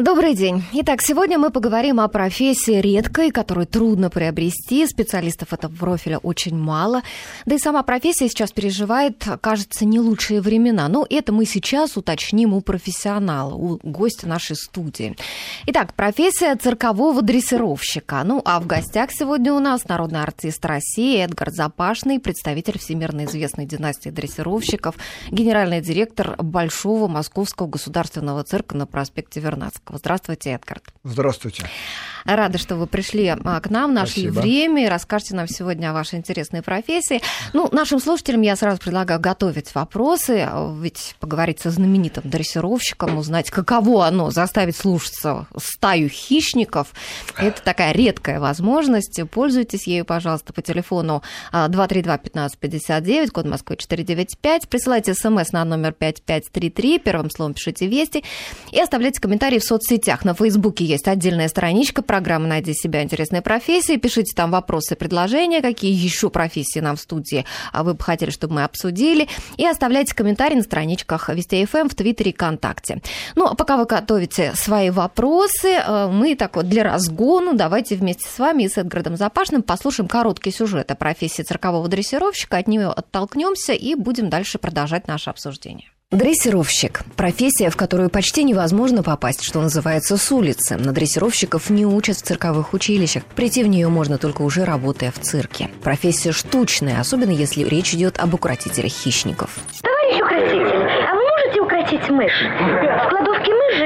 Добрый день. Итак, сегодня мы поговорим о профессии редкой, которую трудно приобрести. Специалистов этого профиля очень мало. Да и сама профессия сейчас переживает, кажется, не лучшие времена. Но это мы сейчас уточним у профессионала, у гостя нашей студии. Итак, профессия циркового дрессировщика. Ну, а в гостях сегодня у нас народный артист России Эдгар Запашный, представитель всемирно известной династии дрессировщиков, генеральный директор Большого Московского государственного цирка на проспекте Вернадского. Здравствуйте, Эдгард. Здравствуйте. Рада, что вы пришли а, к нам, нашли Спасибо. время и расскажете нам сегодня о вашей интересной профессии. Ну, нашим слушателям я сразу предлагаю готовить вопросы, ведь поговорить со знаменитым дрессировщиком, узнать, каково оно заставить слушаться стаю хищников, это такая редкая возможность. Пользуйтесь ею, пожалуйста, по телефону 232-1559, а, код Москвы 495. Присылайте смс на номер 5533, первым словом пишите «Вести» и оставляйте комментарии в соцсетях. На Фейсбуке есть отдельная страничка программы «Найди себя. Интересные профессии». Пишите там вопросы, предложения, какие еще профессии нам в студии а вы бы хотели, чтобы мы обсудили. И оставляйте комментарии на страничках Вести ФМ в Твиттере и ВКонтакте. Ну, а пока вы готовите свои вопросы, э, мы так вот для разгону давайте вместе с вами и с Эдгардом Запашным послушаем короткий сюжет о профессии циркового дрессировщика, от нее оттолкнемся и будем дальше продолжать наше обсуждение. Дрессировщик – профессия, в которую почти невозможно попасть, что называется, с улицы. На дрессировщиков не учат в цирковых училищах. Прийти в нее можно только уже работая в цирке. Профессия штучная, особенно если речь идет об укротителях хищников. Товарищ укротитель, а вы можете укротить мышь? В кладовке мышь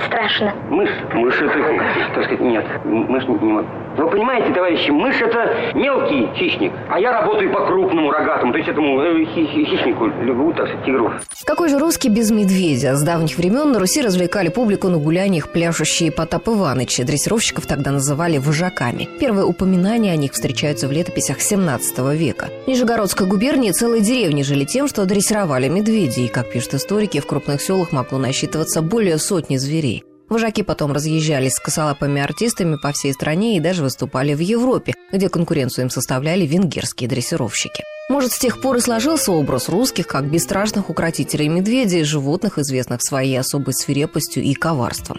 входить страшно. Мышь? Мышь это, так сказать, нет. Мышь не, не вы понимаете, товарищи, мышь это мелкий хищник, а я работаю по крупному рогатому, то есть этому э, хищнику, льву, так сказать, тигру. Какой же русский без медведя? С давних времен на Руси развлекали публику на гуляниях пляшущие Потап Иванычи. Дрессировщиков тогда называли вожаками. Первые упоминания о них встречаются в летописях 17 века. В Нижегородской губернии целые деревни жили тем, что дрессировали медведей. Как пишут историки, в крупных селах могло насчитываться более сотни зверей. Вожаки потом разъезжались с косолапыми артистами по всей стране и даже выступали в Европе, где конкуренцию им составляли венгерские дрессировщики. Может, с тех пор и сложился образ русских как бесстрашных укротителей медведей, животных, известных своей особой свирепостью и коварством.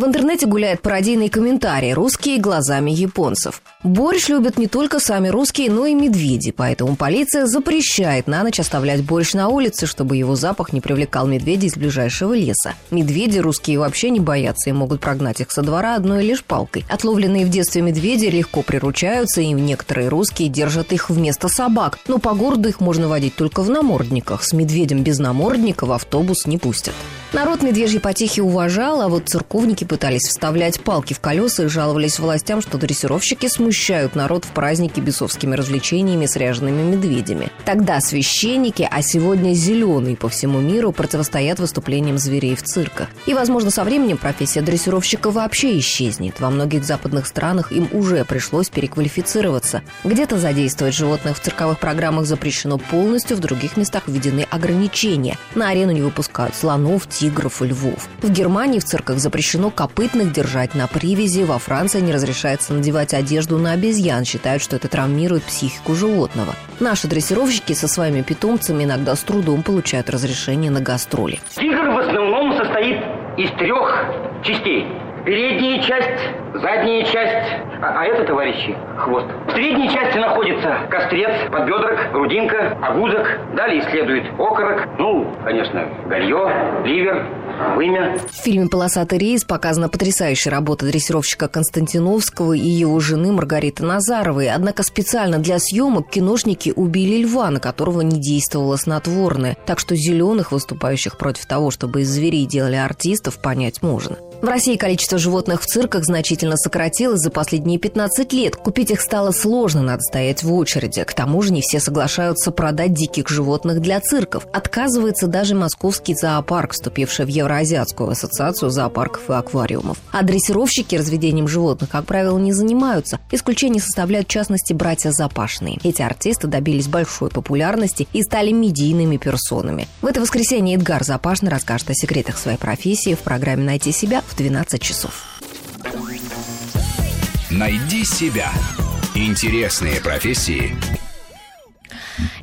В интернете гуляет пародийный комментарий «Русские глазами японцев». Борщ любят не только сами русские, но и медведи, поэтому полиция запрещает на ночь оставлять борщ на улице, чтобы его запах не привлекал медведей из ближайшего леса. Медведи русские вообще не боятся и могут прогнать их со двора одной лишь палкой. Отловленные в детстве медведи легко приручаются, и некоторые русские держат их вместо собак. Но по городу их можно водить только в намордниках. С медведем без намордника в автобус не пустят. Народ медвежьи потехи уважал, а вот церковники пытались вставлять палки в колеса и жаловались властям, что дрессировщики смущают народ в празднике бесовскими развлечениями с ряжеными медведями. Тогда священники, а сегодня зеленые по всему миру, противостоят выступлениям зверей в цирках. И, возможно, со временем профессия дрессировщика вообще исчезнет. Во многих западных странах им уже пришлось переквалифицироваться. Где-то задействовать животных в цирковых программах запрещено полностью, в других местах введены ограничения. На арену не выпускают слонов, тигров и львов. В Германии в цирках запрещено копытных держать на привязи, во Франции не разрешается надевать одежду на обезьян, считают, что это травмирует психику животного. Наши дрессировщики со своими питомцами иногда с трудом получают разрешение на гастроли. Тигр в основном состоит из трех частей. Передняя часть, задняя часть, а, а это, товарищи, хвост. В средней части находится кострец, подбедрок, грудинка, огузок. Далее следует окорок, ну, конечно, галье, ливер, вымя. В фильме «Полосатый рейс» показана потрясающая работа дрессировщика Константиновского и его жены Маргариты Назаровой. Однако специально для съемок киношники убили льва, на которого не действовало снотворное. Так что зеленых, выступающих против того, чтобы из зверей делали артистов, понять можно. В России количество животных в цирках значительно сократилось за последние 15 лет. Купить их стало сложно, надо стоять в очереди. К тому же не все соглашаются продать диких животных для цирков. Отказывается даже московский зоопарк, вступивший в Евроазиатскую ассоциацию зоопарков и аквариумов. А дрессировщики разведением животных, как правило, не занимаются. Исключение составляют, в частности, братья Запашные. Эти артисты добились большой популярности и стали медийными персонами. В это воскресенье Эдгар Запашный расскажет о секретах своей профессии в программе «Найти себя» в 12 часов. Найди себя. Интересные профессии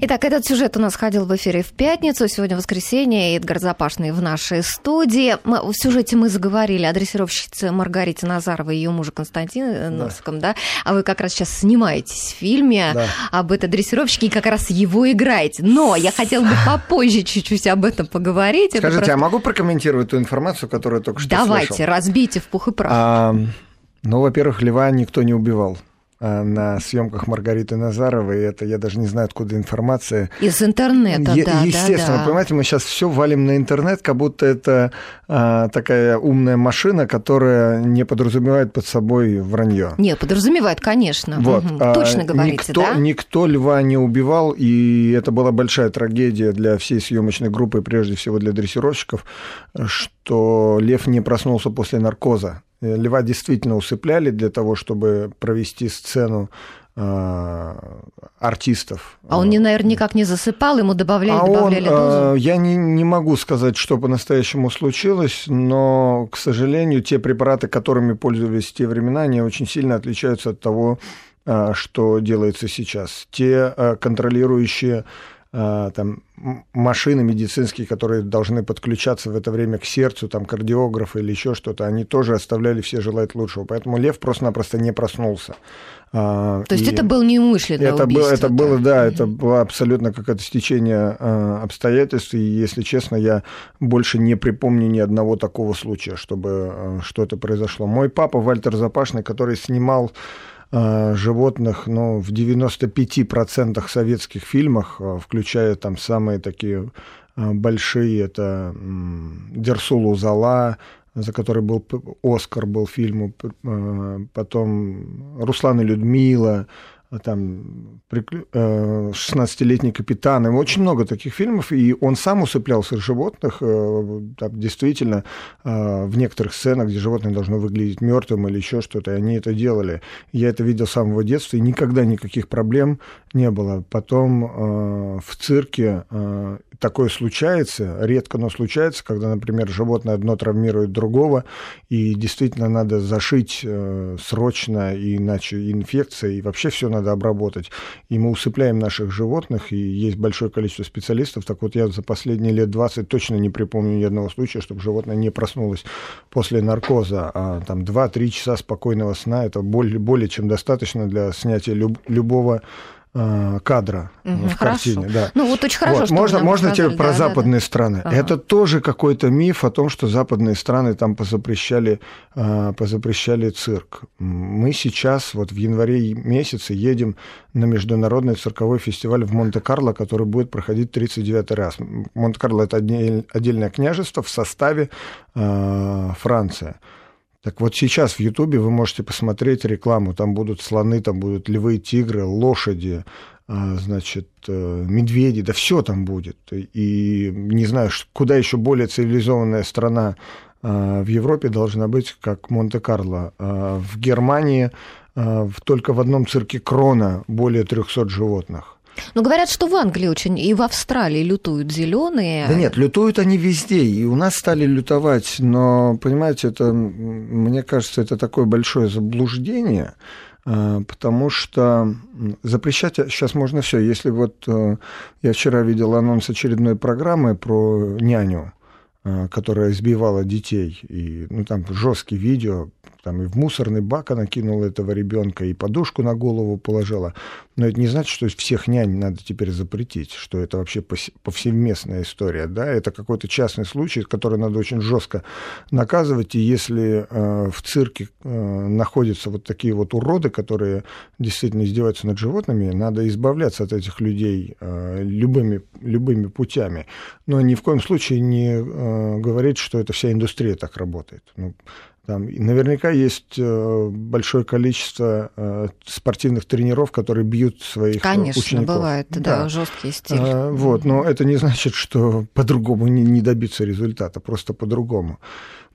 Итак, этот сюжет у нас ходил в эфире в пятницу. Сегодня воскресенье. Эдгар Запашный в нашей студии. Мы, в сюжете мы заговорили о дрессировщице Маргарите Назаровой и ее мужа Константине Носиком, да. да? А вы как раз сейчас снимаетесь в фильме да. об этой дрессировщике и как раз его играете. Но я хотела бы попозже чуть-чуть об этом поговорить. Скажите, просто... а могу прокомментировать ту информацию, которую я только что Давайте, слышал? разбейте в пух и прах. А, ну, во-первых, льва никто не убивал. Э, на съемках Маргариты Назаровой. Это я даже не знаю, откуда информация. Из интернета, е- да. Естественно, да, да. понимаете, мы сейчас все валим на интернет, как будто это а, такая умная машина, которая не подразумевает под собой вранье. Не, подразумевает, конечно. Вот. Угу. А, Точно говорите, никто, да? Никто льва не убивал, и это была большая трагедия для всей съемочной группы, прежде всего для дрессировщиков, что лев не проснулся после наркоза. Э, льва действительно усыпляли для того, чтобы провести сцену э, артистов. А он, наверное, никак не засыпал, ему добавляли, а добавляли он, дозу? Э, я не, не могу сказать, что по-настоящему случилось, но, к сожалению, те препараты, которыми пользовались в те времена, они очень сильно отличаются от того, что делается сейчас. Те контролирующие там, машины медицинские, которые должны подключаться в это время к сердцу, там, кардиографы или еще что-то, они тоже оставляли все желать лучшего. Поэтому лев просто-напросто не проснулся. А, То есть это был неумышленное это убийство? Было, это было, да, это было абсолютно какое-то стечение а, обстоятельств, и, если честно, я больше не припомню ни одного такого случая, чтобы что-то произошло. Мой папа Вальтер Запашный, который снимал Э, животных ну, в 95% советских фильмах, э, включая там самые такие э, большие, это Дерсулу Зала, за который был Оскар, был фильм, потом Руслан и Людмила, там 16-летний капитан, и очень много таких фильмов, и он сам усыплял своих животных, э, там, действительно, э, в некоторых сценах, где животное должно выглядеть мертвым или еще что-то, и они это делали. Я это видел с самого детства, и никогда никаких проблем не было. Потом э, в цирке такое случается, редко, но случается, когда, например, животное одно травмирует другого, и действительно надо зашить срочно, иначе инфекция, и вообще все надо обработать. И мы усыпляем наших животных, и есть большое количество специалистов. Так вот, я за последние лет 20 точно не припомню ни одного случая, чтобы животное не проснулось после наркоза. А там 2-3 часа спокойного сна – это более, более чем достаточно для снятия люб, любого кадра угу, в картине. Да. Ну вот очень хорошо, вот, что можно, можно тебе про да, западные да, страны. Ага. Это тоже какой-то миф о том, что западные страны там позапрещали, э, позапрещали цирк. Мы сейчас вот в январе месяце едем на международный цирковой фестиваль в Монте-Карло, который будет проходить 39 раз. Монте-Карло это отдельное княжество в составе э, Франции. Так вот сейчас в Ютубе вы можете посмотреть рекламу. Там будут слоны, там будут львы, тигры, лошади, а, значит, э, медведи, да все там будет. И не знаю, куда еще более цивилизованная страна а, в Европе должна быть, как Монте-Карло. А, в Германии только в одном цирке Крона более 300 животных. Но говорят, что в Англии очень и в Австралии лютуют зеленые. Да нет, лютуют они везде. И у нас стали лютовать. Но, понимаете, это, мне кажется, это такое большое заблуждение а, потому что запрещать сейчас можно все. Если вот э, я вчера видел анонс очередной программы про няню, э, которая избивала детей, и ну, там жесткие видео, там и в мусорный бак она кинула этого ребенка, и подушку на голову положила. Но это не значит, что всех нянь надо теперь запретить, что это вообще повсеместная история. Да? Это какой-то частный случай, который надо очень жестко наказывать. И если э, в цирке э, находятся вот такие вот уроды, которые действительно издеваются над животными, надо избавляться от этих людей э, любыми, любыми путями. Но ни в коем случае не э, говорить, что это вся индустрия так работает. Ну, там, наверняка есть э, большое количество э, спортивных тренеров, которые бьют своих Конечно, учеников. Конечно, бывает, да, да жесткий стиль. Вот, но это не значит, что по-другому не, не добиться результата, просто по-другому.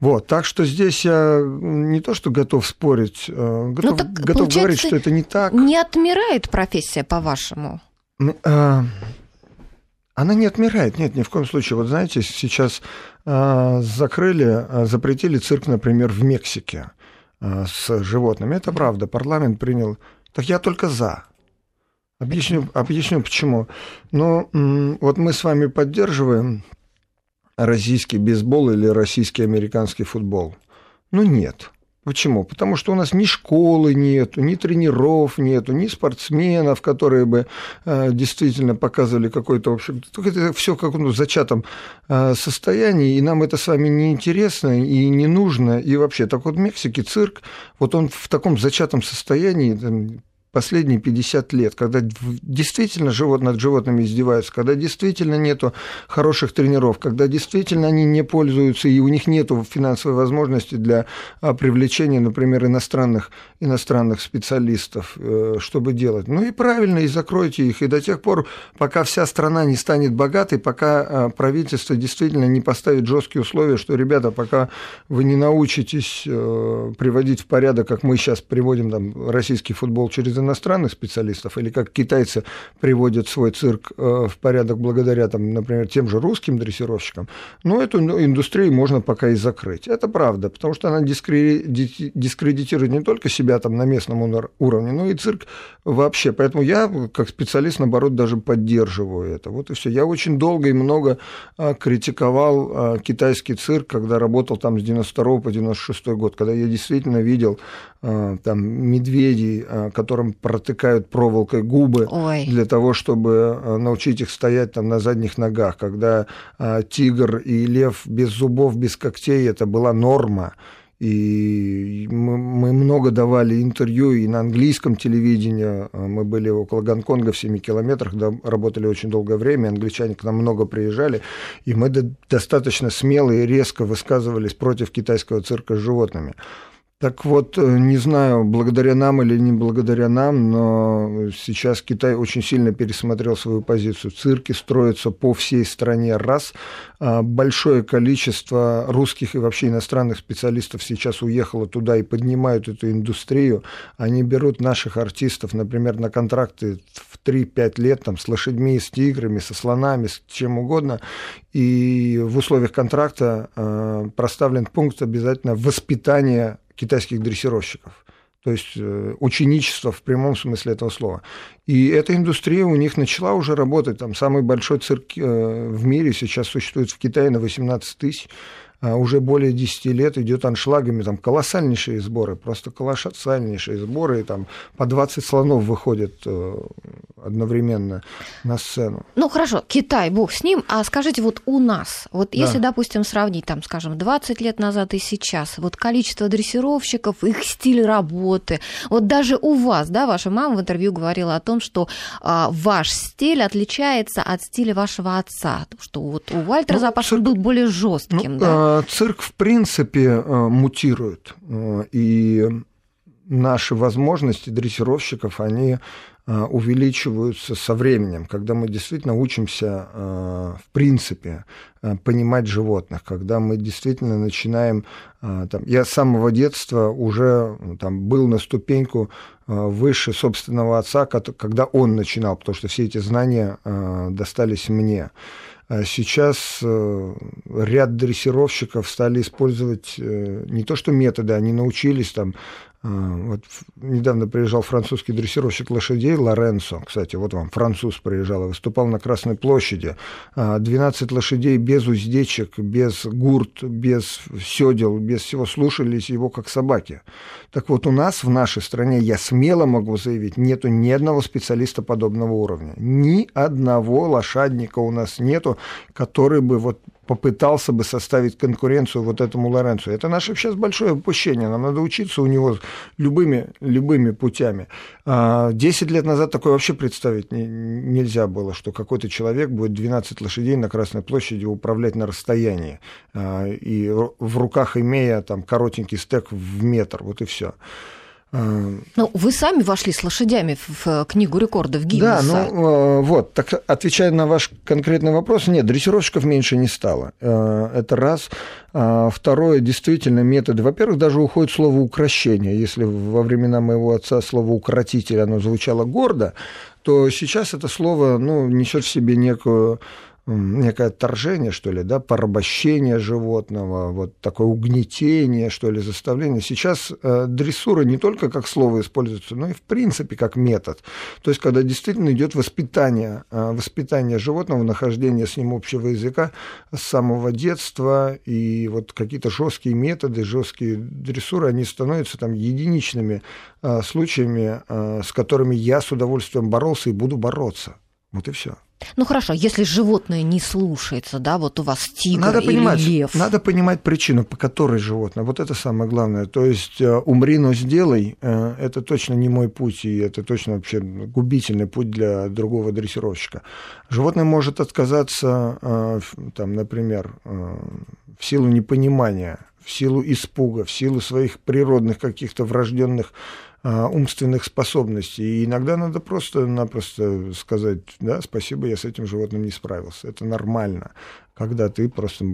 Вот, так что здесь я не то, что готов спорить, ну, готов, ну, готов говорить, что это не так. Не отмирает профессия, по-вашему? А, она не отмирает, нет, ни в коем случае. Вот знаете, сейчас а, закрыли, а, запретили цирк, например, в Мексике а, с животными. Это правда, парламент принял. Так я только за. Объясню, объясню почему. Ну, вот мы с вами поддерживаем российский бейсбол или российский американский футбол. Ну, нет. Почему? Потому что у нас ни школы нету, ни тренеров нету, ни спортсменов, которые бы э, действительно показывали какой-то, в общем, это все в каком-то зачатом э, состоянии, и нам это с вами не интересно и не нужно, и вообще. Так вот, в Мексике цирк, вот он в таком зачатом состоянии, там, последние 50 лет, когда действительно живот над животными издеваются, когда действительно нету хороших тренеров, когда действительно они не пользуются и у них нет финансовой возможности для а, привлечения, например, иностранных, иностранных специалистов, э, чтобы делать. Ну и правильно, и закройте их. И до тех пор, пока вся страна не станет богатой, пока а, правительство действительно не поставит жесткие условия, что, ребята, пока вы не научитесь э, приводить в порядок, как мы сейчас приводим там, российский футбол через иностранных специалистов, или как китайцы приводят свой цирк э, в порядок благодаря, там, например, тем же русским дрессировщикам, ну, эту индустрию можно пока и закрыть. Это правда, потому что она дискредитирует не только себя там на местном уровне, но и цирк вообще. Поэтому я, как специалист, наоборот, даже поддерживаю это. Вот и все. Я очень долго и много а, критиковал а, китайский цирк, когда работал там с 92 по 96 год, когда я действительно видел а, там медведей, которым протыкают проволокой губы Ой. для того, чтобы э, научить их стоять там на задних ногах, когда э, тигр и лев без зубов, без когтей, это была норма. И мы, мы много давали интервью и на английском телевидении. Мы были около Гонконга в 7 километрах, да, работали очень долгое время. Англичане к нам много приезжали. И мы достаточно смело и резко высказывались против китайского цирка с животными. Так вот, э, не знаю, благодаря нам или не благодаря нам, но сейчас Китай очень сильно пересмотрел свою позицию. Цирки строятся по всей стране раз. А большое количество русских и вообще иностранных специалистов сейчас уехало туда и поднимают эту индустрию. Они берут наших артистов, например, на контракты в 3-5 лет там, с лошадьми, с тиграми, со слонами, с чем угодно. И в условиях контракта э, проставлен пункт обязательно воспитания китайских дрессировщиков. То есть э, ученичество в прямом смысле этого слова. И эта индустрия у них начала уже работать. Там самый большой цирк э, в мире сейчас существует в Китае на 18 тысяч. А уже более 10 лет идет аншлагами, там колоссальнейшие сборы, просто колоссальнейшие сборы, и там по 20 слонов выходят э, одновременно на сцену. Ну хорошо, Китай, бог с ним, а скажите, вот у нас, вот да. если, допустим, сравнить, там, скажем, 20 лет назад и сейчас, вот количество дрессировщиков, их стиль работы, вот даже у вас, да, ваша мама в интервью говорила о том, что а, ваш стиль отличается от стиля вашего отца, что вот у Вальтера ну, Запашного цирк... был более жестким, ну, да? Цирк, в принципе, э, мутирует. Э, и наши возможности дрессировщиков, они э, увеличиваются со временем, когда мы действительно учимся, в принципе, понимать животных, когда мы действительно начинаем... Там, я с самого детства уже там, был на ступеньку выше собственного отца, когда он начинал, потому что все эти знания достались мне. А сейчас э, ряд дрессировщиков стали использовать э, не то что методы, они научились там вот недавно приезжал французский дрессировщик лошадей Лоренцо, кстати, вот вам француз приезжал, выступал на Красной площади. 12 а, лошадей без уздечек, без гурт, без седел, без всего, слушались его как собаки. Так вот, у нас в нашей стране, я смело могу заявить, нету ни одного специалиста подобного уровня. Ни одного лошадника у нас нету, который бы вот попытался бы составить конкуренцию вот этому Лоренцу. Это наше сейчас большое упущение. Нам надо учиться у него любыми, любыми путями. А, десять лет назад такое вообще представить не, нельзя было, что какой-то человек будет 12 лошадей на Красной площади управлять на расстоянии. А, и в руках имея там коротенький стек в метр. Вот и все. Ну, вы сами вошли с лошадями в книгу рекордов Гиннесса. Да, ну э, вот, так отвечая на ваш конкретный вопрос, нет, дрессировщиков меньше не стало. Э, это раз. Второе, действительно, методы. Во-первых, даже уходит слово «укращение». Если во времена моего отца слово «укротитель» оно звучало гордо, то сейчас это слово ну, несет в себе некую некое отторжение, что ли, да, порабощение животного, вот такое угнетение, что ли, заставление. Сейчас э, дрессура не только как слово используется, но и в принципе как метод. То есть, когда действительно идет воспитание, э, воспитание животного, нахождение с ним общего языка с самого детства, и вот какие-то жесткие методы, жесткие дрессуры, они становятся там единичными э, случаями, э, с которыми я с удовольствием боролся и буду бороться. Вот и все. Ну хорошо, если животное не слушается, да, вот у вас тигр надо или понимать, лев. Надо понимать причину, по которой животное. Вот это самое главное. То есть э, умри, но сделай, э, это точно не мой путь, и это точно вообще губительный путь для другого дрессировщика. Животное может отказаться, э, там, например, в силу непонимания, в силу испуга, в силу своих природных каких-то врожденных умственных способностей. И иногда надо просто-напросто сказать, да, спасибо, я с этим животным не справился. Это нормально, когда ты просто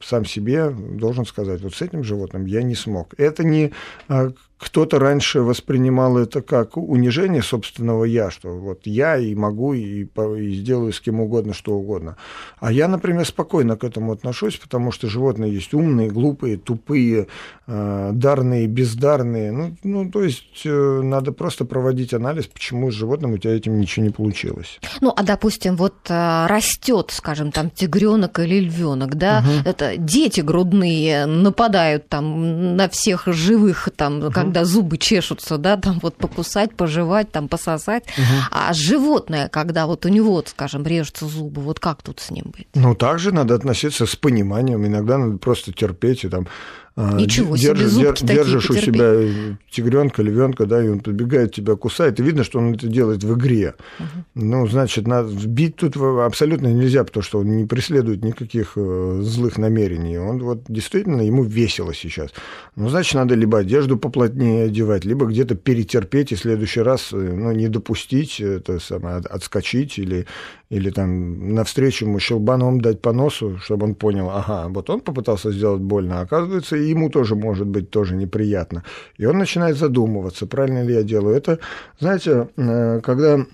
сам себе должен сказать, вот с этим животным я не смог. Это не а, кто-то раньше воспринимал это как унижение собственного я, что вот я и могу, и, и сделаю с кем угодно, что угодно. А я, например, спокойно к этому отношусь, потому что животные есть умные, глупые, тупые, э, дарные, бездарные. Ну, ну, то есть э, надо просто проводить анализ, почему с животным у тебя этим ничего не получилось. Ну, а допустим, вот э, растет, скажем, там тигренок или львенок, да, угу. это дети грудные нападают там на всех живых, там, угу когда зубы чешутся, да, там вот покусать, пожевать, там пососать. Угу. А животное, когда вот у него, скажем, режутся зубы, вот как тут с ним быть? Ну, также надо относиться с пониманием. Иногда надо просто терпеть и там Ничего держишь, себе, зубки держишь у себя тигренка, львенка, да, и он подбегает, тебя кусает, и видно, что он это делает в игре. Угу. Ну, значит, надо бить тут абсолютно нельзя, потому что он не преследует никаких э, злых намерений. Он вот действительно, ему весело сейчас. Ну, значит, надо либо одежду поплотнее одевать, либо где-то перетерпеть и в следующий раз э, ну, не допустить это самое, отскочить или, или там навстречу ему щелбаном дать по носу, чтобы он понял, ага, вот он попытался сделать больно, а оказывается, и ему тоже может быть тоже неприятно. И он начинает задумываться, правильно ли я делаю. Это, знаете, э, когда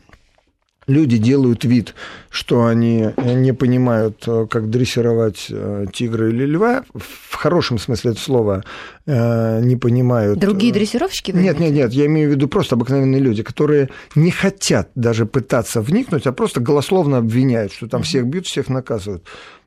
люди делают вид, что они не понимают, э, как дрессировать э, тигра или льва, в хорошем смысле этого слова не понимают. Другие дрессировщики? Нет, нет, нет, я имею в виду просто обыкновенные люди, которые не хотят даже пытаться вникнуть, а просто голословно обвиняют, что там всех бьют, всех наказывают.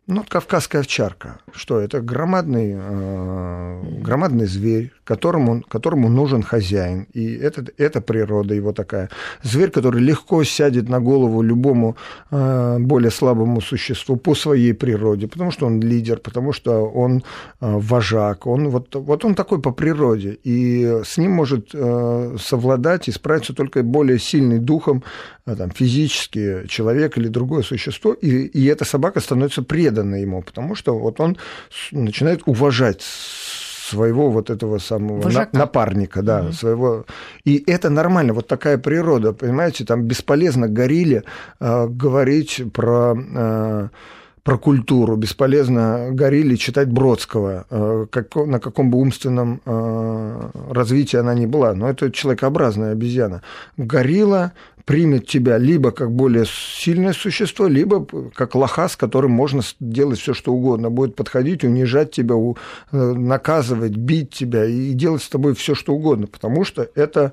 Ну, кавказская овчарка. Что это? Громадный, э, громадный зверь, которому, которому нужен хозяин. И это, это природа его такая. Зверь, который легко сядет на голову любому э, более слабому существу по своей природе, потому что он лидер, потому что он э, вожак. Он, вот, вот он такой по природе. И с ним может э, совладать и справиться только более сильный духом, э, там, физически человек или другое существо. И, и эта собака становится преданной преданы ему, потому что вот он начинает уважать своего вот этого самого Вожака. напарника, да, угу. своего. И это нормально, вот такая природа, понимаете, там бесполезно горили э, говорить про э, про культуру, бесполезно горили читать Бродского, э, как, на каком бы умственном развитии она ни была, но это человекообразная обезьяна. Горилла примет тебя либо как более сильное существо, либо как лоха, с которым можно делать все, что угодно. Будет подходить, унижать тебя, э, наказывать, бить тебя и делать с тобой все, что угодно, потому что это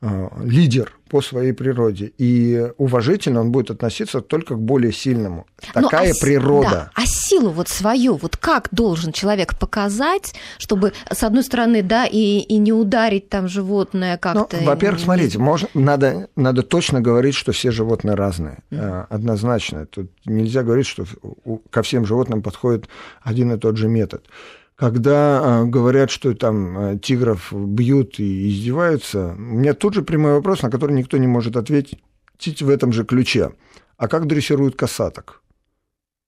лидер по своей природе, и уважительно он будет относиться только к более сильному. Ну, Такая ну, а, природа. Да, а силу вот свою, вот как должен человек показать, чтобы, с одной стороны, да, и, и не ударить там животное как-то? Ну, во-первых, смотрите, можно, надо, надо точно говорить, что все животные разные, mm-hmm. однозначно. Тут нельзя говорить, что ко всем животным подходит один и тот же метод. Когда а, говорят, что там а, тигров бьют и издеваются, у меня тут же прямой вопрос, на который никто не может ответить в этом же ключе. А как дрессируют касаток?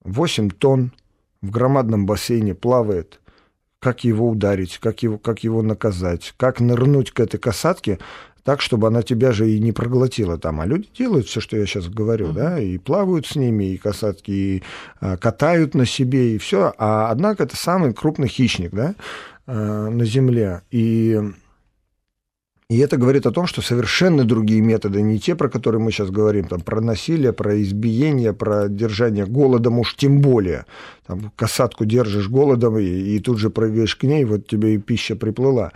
8 тонн в громадном бассейне плавает. Как его ударить, как его, как его наказать, как нырнуть к этой касатке, так, чтобы она тебя же и не проглотила там. А люди делают все, что я сейчас говорю, mm-hmm. да, и плавают с ними, и касатки, и а, катают на себе, и все. А однако это самый крупный хищник, да, а, на Земле. И И это говорит о том, что совершенно другие методы, не те, про которые мы сейчас говорим, там, про насилие, про избиение, про держание голодом, уж тем более. Там, касатку держишь голодом и, и тут же прыгаешь к ней, вот тебе и пища приплыла.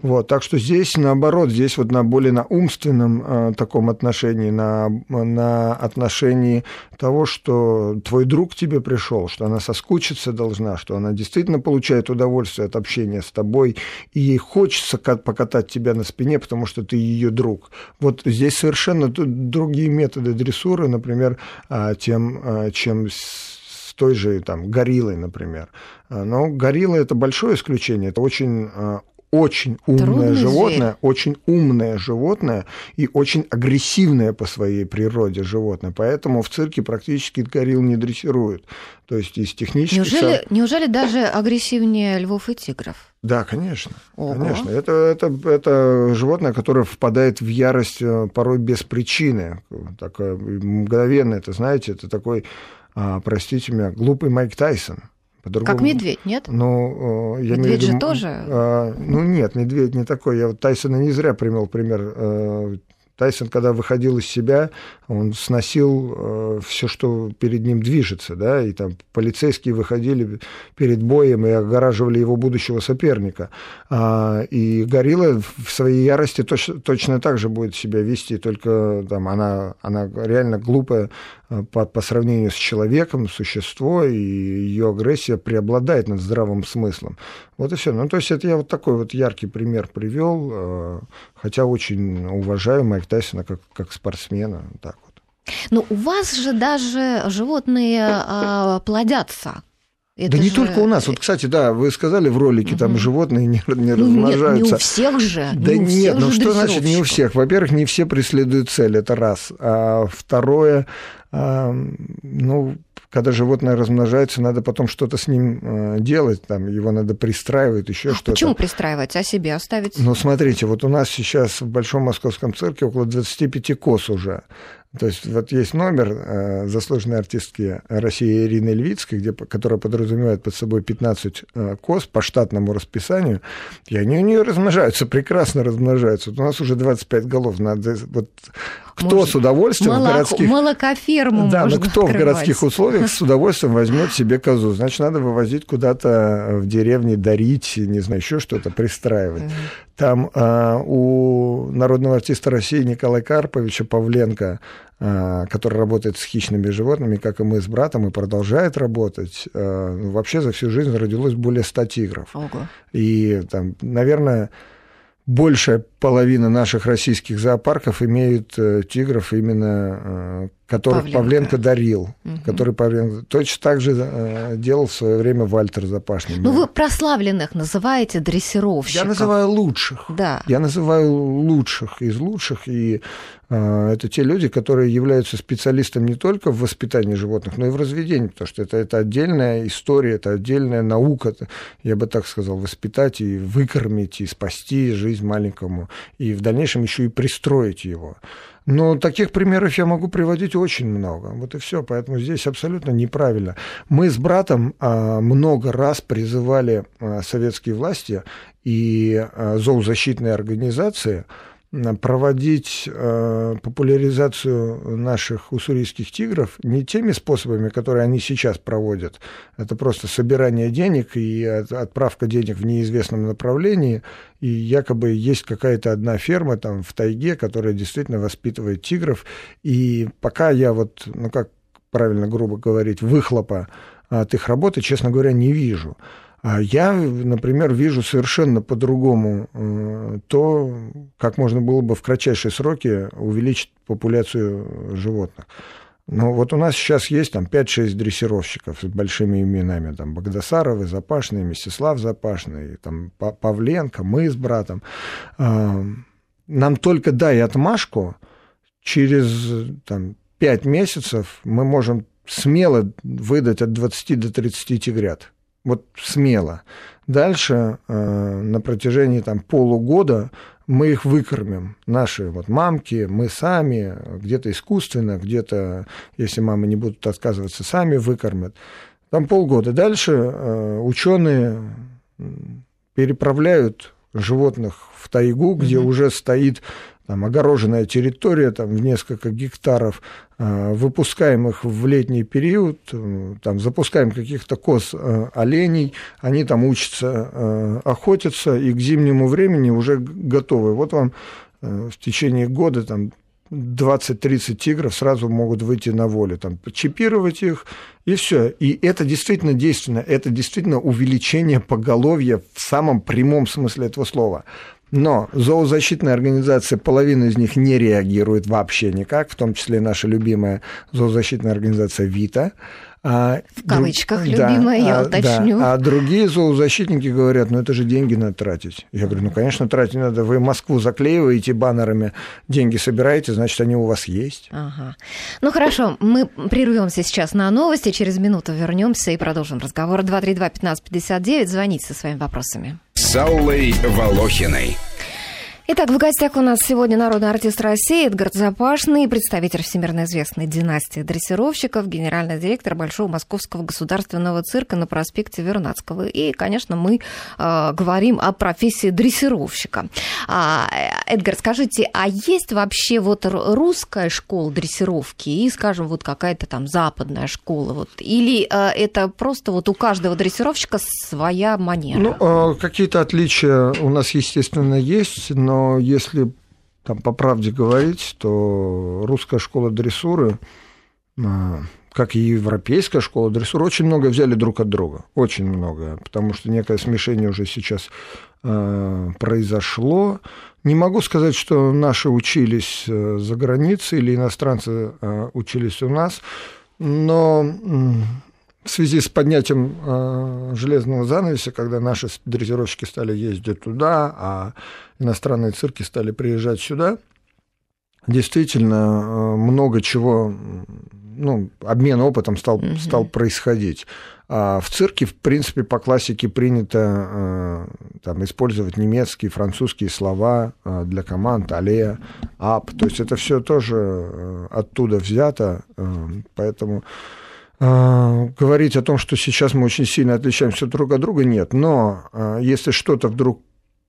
Вот, так что здесь, наоборот, здесь вот на более на умственном э, таком отношении, на, на отношении того, что твой друг тебе пришел, что она соскучиться должна, что она действительно получает удовольствие от общения с тобой, и ей хочется покатать тебя на спине, потому что ты ее друг. Вот здесь совершенно другие методы дрессуры, например, а, тем, а, чем с той же там гориллой, например. А, но горилла это большое исключение, это очень очень умное Трудный животное, зверь. очень умное животное и очень агрессивное по своей природе животное. Поэтому в цирке практически горилл не дрессируют. То есть из технических... Неужели, неужели даже агрессивнее львов и тигров? Да, конечно. Ого. Конечно. Это, это, это животное, которое впадает в ярость э, порой без причины. Такое мгновенно, это, знаете, это такой, а, простите меня, глупый Майк Тайсон. Как медведь, нет? Ну, я медведь же тоже? А, ну, нет, медведь не такой. Я вот Тайсона не зря привел пример э, Тайсон, когда выходил из себя, он сносил э, все, что перед ним движется, да, и там полицейские выходили перед боем и огораживали его будущего соперника. А, и Горилла в своей ярости точно, точно так же будет себя вести, только там она, она реально глупая по, по сравнению с человеком, существо, и ее агрессия преобладает над здравым смыслом. Вот и все. Ну, то есть это я вот такой вот яркий пример привел, э, хотя очень уважаю Майк Тайсона как, как спортсмена. Так вот. Но у вас же даже животные а, плодятся. Это да же... не только у нас. Вот, кстати, да, вы сказали в ролике, угу. там животные не, не ну, размножаются. Нет, не у всех же. Да не нет, ну что значит не у всех? Во-первых, не все преследуют цель, это раз. А второе, а, ну, когда животное размножается, надо потом что-то с ним э, делать, там, его надо пристраивать, еще а что-то. Почему пристраивать, а себе оставить? Ну, смотрите, вот у нас сейчас в Большом Московском цирке около 25 кос уже. То есть вот есть номер э, заслуженной артистки России Ирины Львицкой, где, которая подразумевает под собой 15 э, коз по штатному расписанию, и они у нее размножаются, прекрасно размножаются. Вот у нас уже 25 голов. Надо, вот, кто может, с удовольствием молоко, в городских... Молокоферму Да, но кто открывать. в городских условиях с удовольствием возьмет себе козу? Значит, надо вывозить куда-то в деревне, дарить, не знаю, еще что-то, пристраивать. Там э, у народного артиста России Николая Карповича Павленко а, который работает с хищными животными, как и мы с братом, и продолжает работать. А, ну, вообще за всю жизнь родилось более 100 тигров. Ого. И там, наверное, большая половина наших российских зоопарков имеют э, тигров именно э, которых Павленко, Павленко дарил, угу. который Павленко точно так же э, делал в свое время Вальтер Запашный. Ну вы прославленных называете дрессировщиков. Я называю лучших. Да. Я называю лучших из лучших, и э, это те люди, которые являются специалистом не только в воспитании животных, но и в разведении, потому что это, это отдельная история, это отдельная наука, я бы так сказал, воспитать и выкормить, и спасти жизнь маленькому, и в дальнейшем еще и пристроить его. Но таких примеров я могу приводить очень много. Вот и все. Поэтому здесь абсолютно неправильно. Мы с братом а, много раз призывали а, советские власти и а, зоозащитные организации проводить э, популяризацию наших уссурийских тигров не теми способами, которые они сейчас проводят. Это просто собирание денег и отправка денег в неизвестном направлении. И якобы есть какая-то одна ферма там в тайге, которая действительно воспитывает тигров. И пока я вот, ну как правильно грубо говорить, выхлопа от их работы, честно говоря, не вижу. А я, например, вижу совершенно по-другому э, то, как можно было бы в кратчайшие сроки увеличить популяцию животных. Ну, вот у нас сейчас есть там 5-6 дрессировщиков с большими именами. Там Богдасаровы, Запашный, Мстислав Запашный, там Павленко, мы с братом. А, нам только дай отмашку, через там, 5 месяцев мы можем смело выдать от 20 до 30 тигрят. Вот смело. Дальше э, на протяжении там, полугода мы их выкормим. Наши вот мамки, мы сами, где-то искусственно, где-то, если мамы не будут отказываться, сами выкормят. Там полгода. Дальше э, ученые переправляют животных в тайгу, где угу. уже стоит там, огороженная территория там, в несколько гектаров, выпускаем их в летний период, э, там, запускаем каких-то коз э, оленей, они там учатся охотиться, и к зимнему времени уже готовы. Вот вам в течение года там, 20-30 тигров сразу могут выйти на волю, там, чипировать их, и все. И это действительно действенно, это действительно увеличение поголовья в самом прямом смысле этого слова. Но зоозащитные организации, половина из них не реагирует вообще никак, в том числе наша любимая зоозащитная организация «Вита». А, в кавычках друг... любимая, да, я а, уточню. Да. А другие зоозащитники говорят, ну это же деньги надо тратить. Я говорю, ну конечно тратить надо. Вы Москву заклеиваете баннерами, деньги собираете, значит они у вас есть. Ага. Ну хорошо, мы прервемся сейчас на новости, через минуту вернемся и продолжим разговор. 232-1559, звоните со своими вопросами. Аллой Волохиной. Итак, в гостях у нас сегодня народный артист России Эдгард Запашный, представитель всемирно известной династии дрессировщиков, генеральный директор Большого Московского государственного цирка на проспекте Вернадского. И, конечно, мы э, говорим о профессии дрессировщика. А, Эдгар, скажите, а есть вообще вот русская школа дрессировки и, скажем, вот какая-то там западная школа? Вот, или э, это просто вот у каждого дрессировщика своя манера? Ну, э, какие-то отличия у нас, естественно, есть, но но если там по правде говорить, то русская школа дрессуры, а, как и европейская школа дрессуры, очень много взяли друг от друга. Очень много. Потому что некое смешение уже сейчас а, произошло. Не могу сказать, что наши учились э, за границей или иностранцы а, учились у нас, но в связи с поднятием э, железного занавеса, когда наши дрессировщики стали ездить туда, а иностранные цирки стали приезжать сюда, действительно э, много чего, ну, обмен опытом стал, угу. стал происходить. А в цирке, в принципе, по классике принято э, там, использовать немецкие, французские слова э, для команд, аллея, ап. То есть это все тоже э, оттуда взято, э, поэтому говорить о том, что сейчас мы очень сильно отличаемся друг от друга, нет. Но а, если что-то вдруг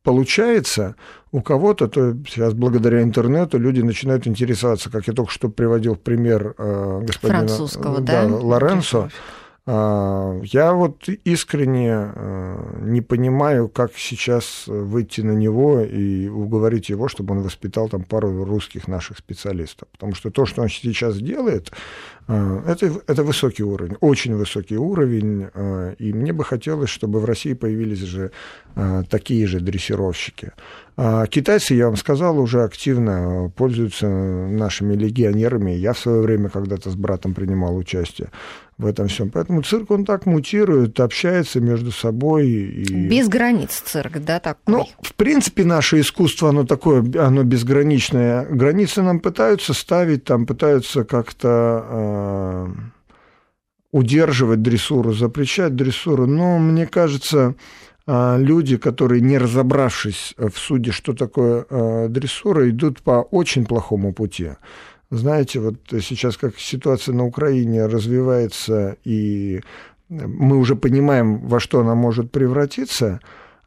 получается у кого-то, то сейчас благодаря интернету люди начинают интересоваться, как я только что приводил пример а, господина Французского, да, да, Лоренцо. Я вот искренне не понимаю, как сейчас выйти на него и уговорить его, чтобы он воспитал там пару русских наших специалистов. Потому что то, что он сейчас делает, а, это, это высокий уровень, очень высокий уровень, а, и мне бы хотелось, чтобы в России появились же а, такие же дрессировщики. Китайцы, я вам сказал, уже активно пользуются нашими легионерами. Я в свое время когда-то с братом принимал участие в этом всем. Поэтому цирк, он так мутирует, общается между собой. И... Без границ цирк, да, такой? Ну, в принципе, наше искусство, оно такое, оно безграничное. Границы нам пытаются ставить, там пытаются как-то э, удерживать дрессуру, запрещать дрессуру. Но мне кажется, э, люди, которые, не разобравшись в суде, что такое э, дрессура, идут по очень плохому пути. Знаете, вот сейчас как ситуация на Украине развивается, и мы уже понимаем, во что она может превратиться,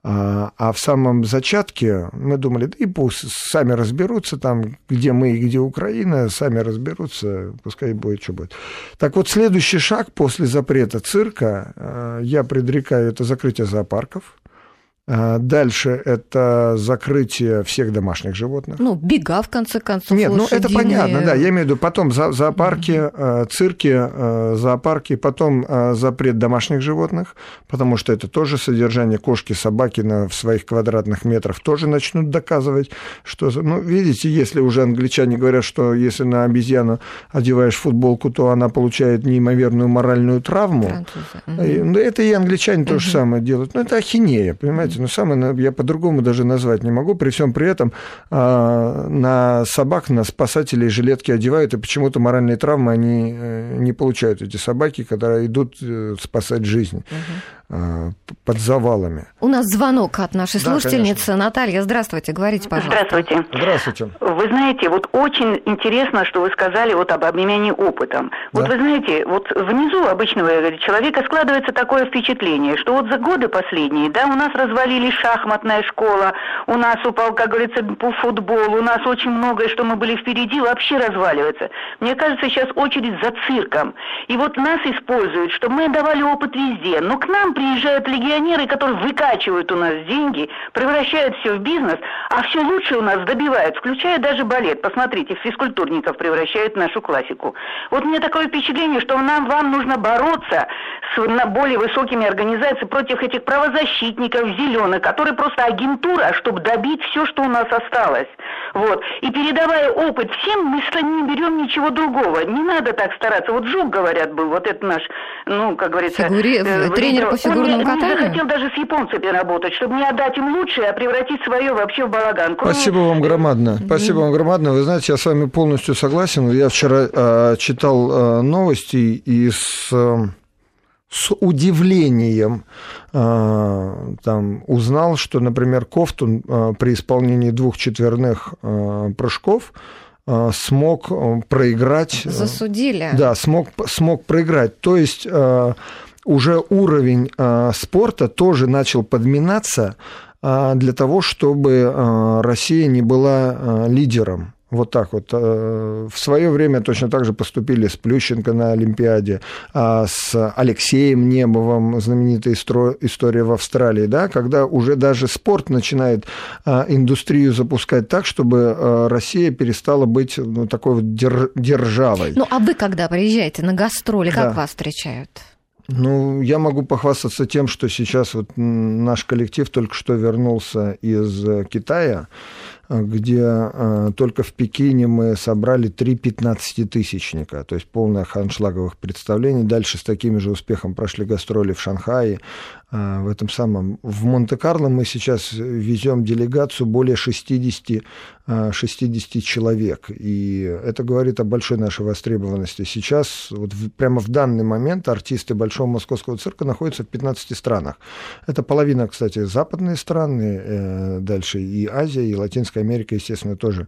а, а в самом зачатке мы думали, да и пусть сами разберутся там, где мы и где Украина, сами разберутся, пускай будет, что будет. Так вот, следующий шаг после запрета цирка, а, я предрекаю, это закрытие зоопарков, дальше это закрытие всех домашних животных. Ну, бега, в конце концов. Нет, ну это понятно, да. Я имею в виду потом зоопарки, mm-hmm. цирки, зоопарки, потом запрет домашних животных, потому что это тоже содержание кошки, собаки на, в своих квадратных метрах тоже начнут доказывать, что... Ну, видите, если уже англичане говорят, что если на обезьяну одеваешь футболку, то она получает неимоверную моральную травму. Mm-hmm. Это и англичане mm-hmm. то же самое делают. Ну, это ахинея, понимаете? Но самое, я по-другому даже назвать не могу. При всем при этом а, на собак, на спасателей жилетки одевают, и почему-то моральные травмы они э, не получают, эти собаки, когда идут э, спасать жизнь. Угу. Э, под завалами. У нас звонок от нашей Да, слушательницы. конечно. Наталья, здравствуйте, говорите, пожалуйста. Здравствуйте. Здравствуйте. Вы знаете, вот очень интересно, что вы сказали вот об обмене опытом. Вот Да. вы знаете, вот внизу обычного человека складывается такое впечатление, что вот за годы последние, да, у нас развалились шахматная школа, у нас упал, как говорится, по футбол, у нас очень многое, что мы были впереди, вообще разваливается. Мне кажется, сейчас очередь за цирком. И вот нас используют, чтобы мы давали опыт везде. Но к нам приезжают легионеры, которые выкачивают у нас деньги, превращают все в бизнес, а все лучше у нас добивают, включая даже балет. Посмотрите, в физкультурников превращают в нашу классику. Вот мне такое впечатление, что нам, вам нужно бороться с на более высокими организациями против этих правозащитников зеленых, которые просто агентура, чтобы добить все, что у нас осталось. Вот. И передавая опыт всем, мы не берем ничего другого. Не надо так стараться. Вот Жук, говорят, был, вот это наш, ну, как говорится... Фигуре- э, тренер по фигурному не- катанию? Он захотел даже с японцами работать, чтобы не отдать им лучшее, а превратить свое вообще в балаган. Кроме- Спасибо вам громадно. Спасибо вам громадно. Вы знаете, я с вами полностью согласен. Я вчера э, читал э, новости и с, э, с удивлением э, там узнал, что, например, Кофтун э, при исполнении двух четверных э, прыжков смог проиграть. э, Засудили. да, смог, смог проиграть. То есть э, уже уровень э, спорта тоже начал подминаться э, для того, чтобы э, Россия не была лидером. Вот так вот. В свое время точно так же поступили с Плющенко на Олимпиаде, а с Алексеем Небовым, знаменитая история в Австралии, да, когда уже даже спорт начинает а, индустрию запускать так, чтобы а, Россия перестала быть ну, такой вот дер- державой. Ну, а вы когда приезжаете на гастроли, как Да. вас встречают? Ну, я могу похвастаться тем, что сейчас вот наш коллектив только что вернулся из э, Китая, где э, только в Пекине мы собрали три 15-тысячника, то есть полное ханшлаговых представлений. Дальше с таким же успехом прошли гастроли в Шанхае, в этом самом. В Монте-Карло мы сейчас везем делегацию более 60, э, 60 человек, и это говорит о большой нашей востребованности. Сейчас, вот в- прямо в данный момент, артисты Большого Московского цирка находятся в 15 странах. Это половина, кстати, западные страны, э, дальше и Азия, и Латинская Америка, естественно, тоже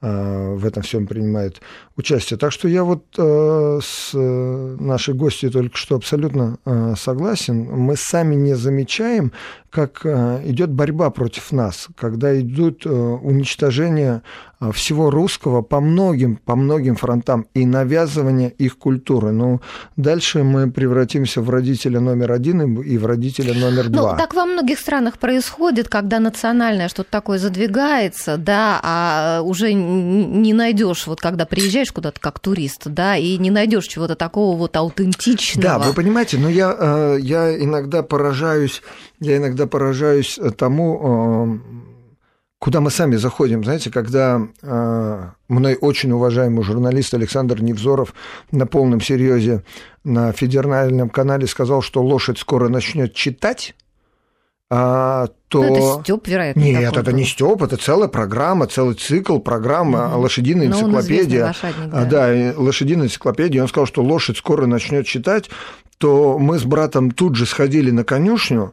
в этом всем принимает участие. Так что я вот э, с э, нашей гостью только что абсолютно э, согласен. Мы сами не замечаем, как э, идет борьба против нас, когда идут э, уничтожение э, всего русского по многим, по многим фронтам и навязывание их культуры. Ну, дальше мы превратимся в родителя номер один и в родителя номер два. Ну, так во многих странах происходит, когда национальное что-то такое задвигается, да, а уже не найдешь, вот когда приезжаешь куда-то как турист, да, и не найдешь чего-то такого вот аутентичного. Да, вы понимаете, но я, я иногда поражаюсь, я иногда поражаюсь э, тому, э, куда мы сами заходим. Знаете, когда э, мной очень уважаемый журналист Александр Невзоров на полном серьезе на федеральном канале сказал, что лошадь скоро начнет читать, а, то... Ну, это Степ, вероятно. Нет, это был. не Степ, это целая программа, целый цикл, программа, Мгм. лошадиная Но он известный энциклопедия. лошадник, А, да. Да, и лошадиная энциклопедия. Он сказал, что лошадь скоро начнет читать, то мы с братом тут же сходили на конюшню,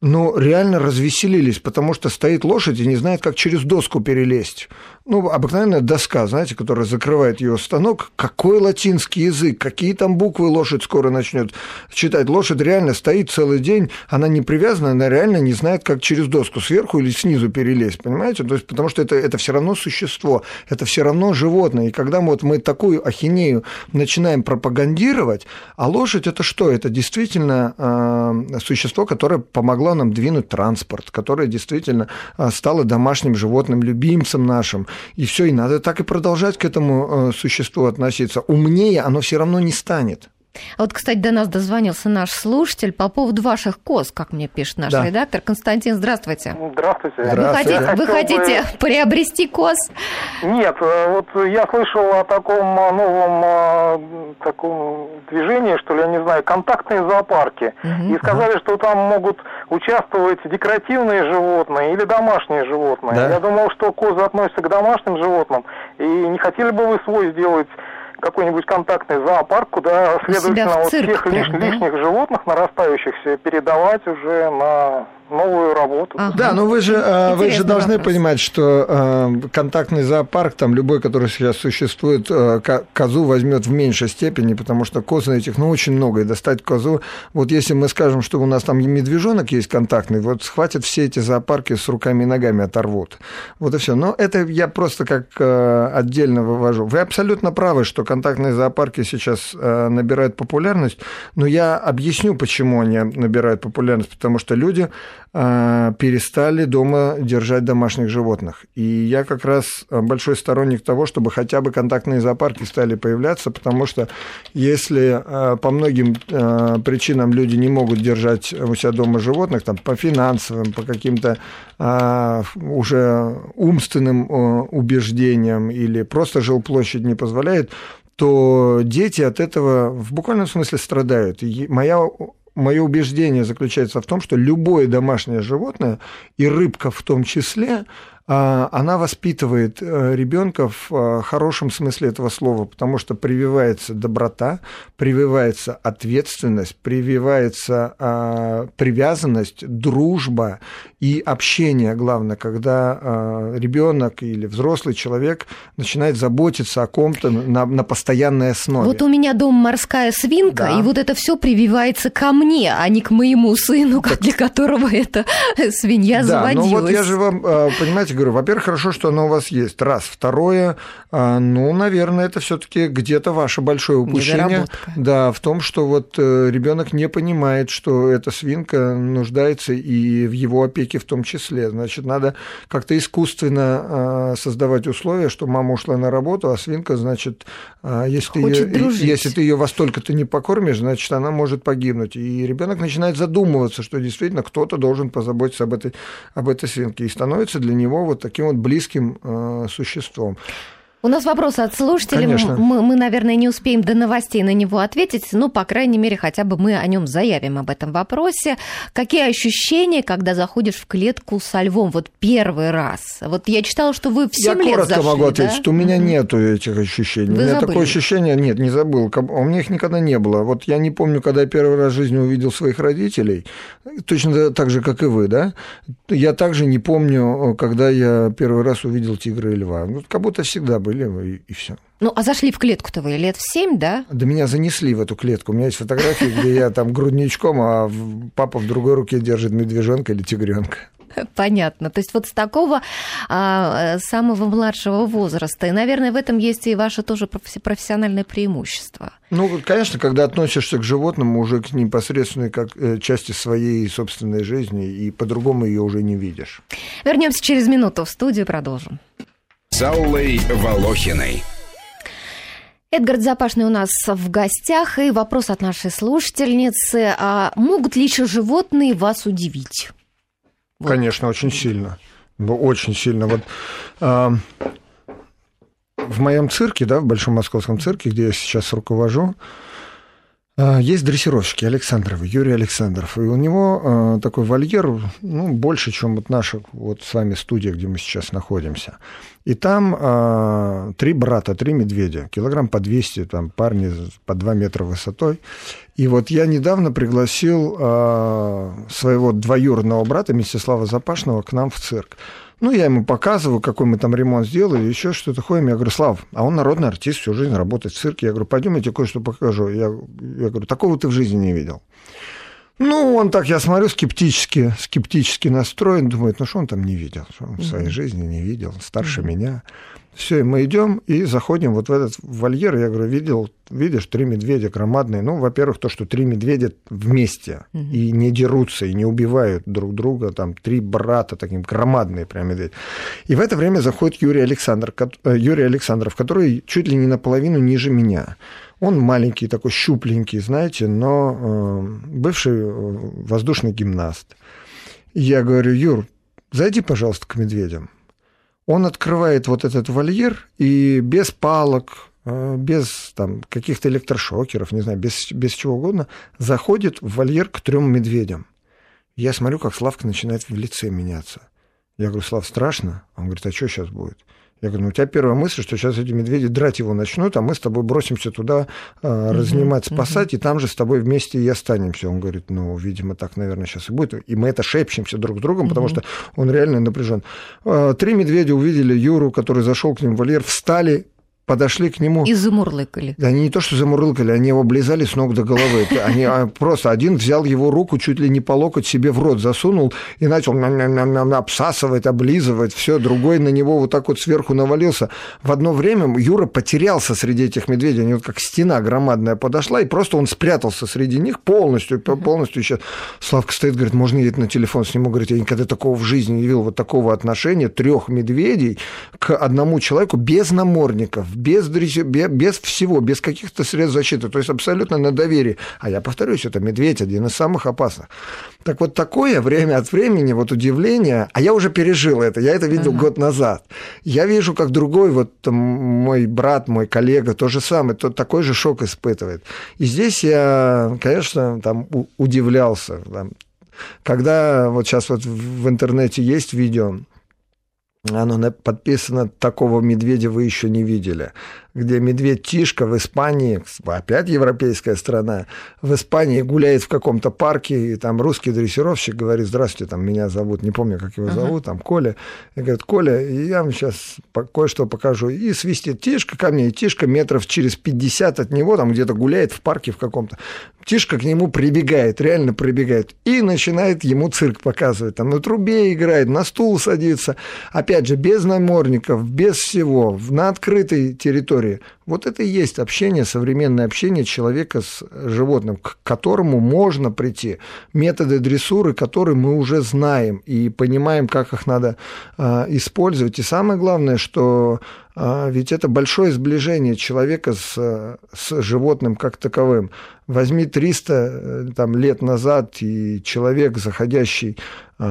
но реально развеселились, потому что стоит лошадь и не знает, как через доску перелезть. Ну, обыкновенная доска, знаете, которая закрывает ее станок. Какой латинский язык, какие там буквы лошадь скоро начнет читать. Лошадь реально стоит целый день, она не привязана, она реально не знает, как через доску сверху или снизу перелезть, понимаете? То есть, потому что это, это все равно существо, это все равно животное. И когда мы, вот, мы такую ахинею начинаем пропагандировать, а лошадь это что? Это действительно э, существо, которое помогло нам двинуть транспорт, которое действительно э, стало домашним животным, любимцем нашим. И все, и надо так и продолжать к этому э, существу относиться. Умнее оно все равно не станет. А вот, кстати, до нас дозвонился наш слушатель по поводу ваших коз, как мне пишет наш Да. редактор. Константин, здравствуйте. Здравствуйте. Вы хотите, вы Хотел бы- хотите приобрести коз? Нет, э, вот я слышал о таком новом таком движении, что ли, я не знаю, контактные зоопарки. Мгм. И сказали, что там могут участвовать декоративные животные или домашние животные. Да. Я думал, что козы относятся к домашним животным. И не хотели бы вы свой сделать какой-нибудь контактный зоопарк, куда, следовательно, вот цирк всех лиш- да? лишних животных нарастающихся передавать уже на новую работу. Ага. Да, но вы же, э, вы же должны вопрос. понимать, что э, контактный зоопарк, там любой, который сейчас существует, ко- козу возьмет в меньшей степени, потому что коз этих, ну, очень много, и достать козу, вот если мы скажем, что у нас там медвежонок есть контактный, вот схватят все эти зоопарки с руками и ногами оторвут. Вот и все. Но это я просто как отдельно вывожу. Вы абсолютно правы, что контактные зоопарки сейчас набирают популярность, но я объясню, почему они набирают популярность, потому что люди перестали дома держать домашних животных. И я как раз э, большой сторонник того, чтобы хотя бы контактные зоопарки стали появляться, потому что если э, по многим э, причинам люди не могут держать у себя дома животных, там, по финансовым, по каким-то э, уже умственным э, убеждениям или просто жилплощадь не позволяет, то дети от этого в буквальном смысле страдают. И моя Мое убеждение заключается в том, что любое домашнее животное, и рыбка в том числе, она воспитывает ребенка в а, хорошем смысле этого слова, потому что прививается доброта, прививается ответственность, прививается а, привязанность, дружба и общение, главное, когда ребенок или взрослый человек начинает заботиться о ком-то на, на постоянной основе. Вот у меня дом морская свинка, Да. и вот это все прививается ко мне, а не к моему сыну, как для которого эта свинья Да, заводилась. ну вот я же вам, э, понимаете, говорю, во-первых, хорошо, что оно у вас есть. Раз. Второе, э, ну, наверное, это все-таки где-то ваше большое упущение. Недоработка. Да, в том, что вот ребенок не понимает, что эта свинка нуждается и в его опеке в том числе. Значит, надо как-то искусственно э, создавать условия, что мама ушла на работу, а свинка, значит, э, если, ты Хочет её- дружить. если ты ее во столько-то не покормишь, значит, она может погибнуть. И ребенок начинает задумываться, что действительно кто-то должен позаботиться об этой, об этой свинке. И становится для него вот таким вот близким э, существом. У нас вопрос от слушателя. Конечно. Мы, мы, наверное, не успеем до новостей на него ответить, но, по крайней мере, хотя бы мы о нем заявим об этом вопросе. Какие ощущения, когда заходишь в клетку со львом? Вот первый раз. Вот я читала, что вы в 7 Я лет коротко зашли, могу ответить, да? что у меня нету этих ощущений. Вы у меня забыли? такое ощущение, нет, не забыл. У меня их никогда не было. Вот я не помню, когда я первый раз в жизни увидел своих родителей, точно так же, как и вы, да? Я также не помню, когда я первый раз увидел тигра и льва. Ну, как будто всегда были, и, и все. Ну, а зашли в клетку-то вы лет в 7, да? Да меня занесли в эту клетку. У меня есть фотографии, где я там грудничком, а папа в другой руке держит медвежонка или тигренка. Понятно. То есть вот с такого а, самого младшего возраста. И, наверное, в этом есть и ваше тоже профессиональное преимущество. Ну, конечно, когда относишься к животным уже к непосредственной как э, части своей собственной жизни, и по-другому ее уже не видишь. Вернемся через минуту в студию, продолжим. С Аллой Волохиной. Эдгард Запашный у нас в гостях, и вопрос от нашей слушательницы. А могут ли еще животные вас удивить? Вот. Конечно, очень сильно. Ну, очень сильно. Вот а, в моем цирке, да, в Большом Московском цирке, где я сейчас руковожу, есть дрессировщики Александровы, Юрий Александров. И у него а, такой вольер, ну, больше, чем вот наша вот с вами студия, где мы сейчас находимся. И там а, три брата, три медведя, килограмм по 200, там парни по 2 метра высотой. И вот я недавно пригласил а, своего двоюродного брата Мстислава Запашного к нам в цирк. Ну, я ему показываю, какой мы там ремонт сделали, еще что-то ходим. Я говорю, Слав, а он народный артист, всю жизнь работает в цирке. Я говорю, пойдем, я тебе кое-что покажу. Я, я говорю, такого ты в жизни не видел. Ну, он так, я смотрю, скептически, скептически настроен, думает, ну, что он там не видел, что он в своей жизни не видел, старше меня. Все, и мы идем и заходим вот в этот вольер. Я говорю, видел, видишь, три медведя громадные. Ну, во-первых, то, что три медведя вместе и не дерутся, и не убивают друг друга. Там три брата, таким громадные прям медведи. И в это время заходит Юрий, Александр, э, Юрий Александров, который чуть ли не наполовину ниже меня. Он маленький, такой щупленький, знаете, но э, бывший э, воздушный гимнаст. Я говорю, Юр, зайди, пожалуйста, к медведям. Он открывает вот этот вольер и без палок, э, без там, каких-то электрошокеров, не знаю, без, без чего угодно, заходит в вольер к трем медведям. Я смотрю, как Славка начинает в лице меняться. Я говорю, Слав, страшно? Он говорит, а что сейчас будет? Я говорю, ну у тебя первая мысль, что сейчас эти медведи драть его начнут, а мы с тобой бросимся туда э, разнимать, спасать, и там же с тобой вместе и останемся. Он говорит, ну, видимо, так, наверное, сейчас и будет. И мы это шепчемся друг с другом, потому что он реально напряжен. Э, три медведя увидели Юру, который зашел к ним в вольер, встали, подошли к нему. И замурлыкали. Они не то, что замурлыкали, они его облизали с ног до головы. Они а, просто один взял его руку чуть ли не по локоть себе в рот засунул и начал обсасывать, облизывать, все, другой на него вот так вот сверху навалился. В одно время Юра потерялся среди этих медведей, они вот как стена громадная подошла, и просто он спрятался среди них полностью, полностью сейчас. Славка стоит, говорит, можно я на телефон сниму? Говорит, я никогда такого в жизни не видел, вот такого отношения трех медведей к одному человеку без намордников, без, без всего, без каких-то средств защиты, то есть абсолютно на доверии. А я повторюсь, это медведь один из самых опасных. Так вот такое время от времени, вот удивление, а я уже пережил это, я это видел uh-huh. год назад. Я вижу, как другой, вот там, мой брат, мой коллега, то же самое, тот такой же шок испытывает. И здесь я, конечно, там удивлялся. Там, когда вот сейчас вот в интернете есть видео, оно подписано «Такого медведя вы еще не видели» где медведь Тишка в Испании, опять европейская страна, в Испании гуляет в каком-то парке, и там русский дрессировщик говорит, здравствуйте, там меня зовут, не помню, как его uh-huh. зовут, там Коля. И говорит, Коля, я вам сейчас кое-что покажу. И свистит Тишка ко мне, и Тишка метров через 50 от него, там где-то гуляет в парке в каком-то. Тишка к нему прибегает, реально прибегает, и начинает ему цирк показывать. Там на трубе играет, на стул садится. Опять же, без намордников, без всего, на открытой территории истории. Вот это и есть общение, современное общение человека с животным, к которому можно прийти. Методы дрессуры, которые мы уже знаем и понимаем, как их надо э, использовать. И самое главное, что э, ведь это большое сближение человека с, с животным как таковым. Возьми 300 э, там, лет назад, и человек, заходящий э,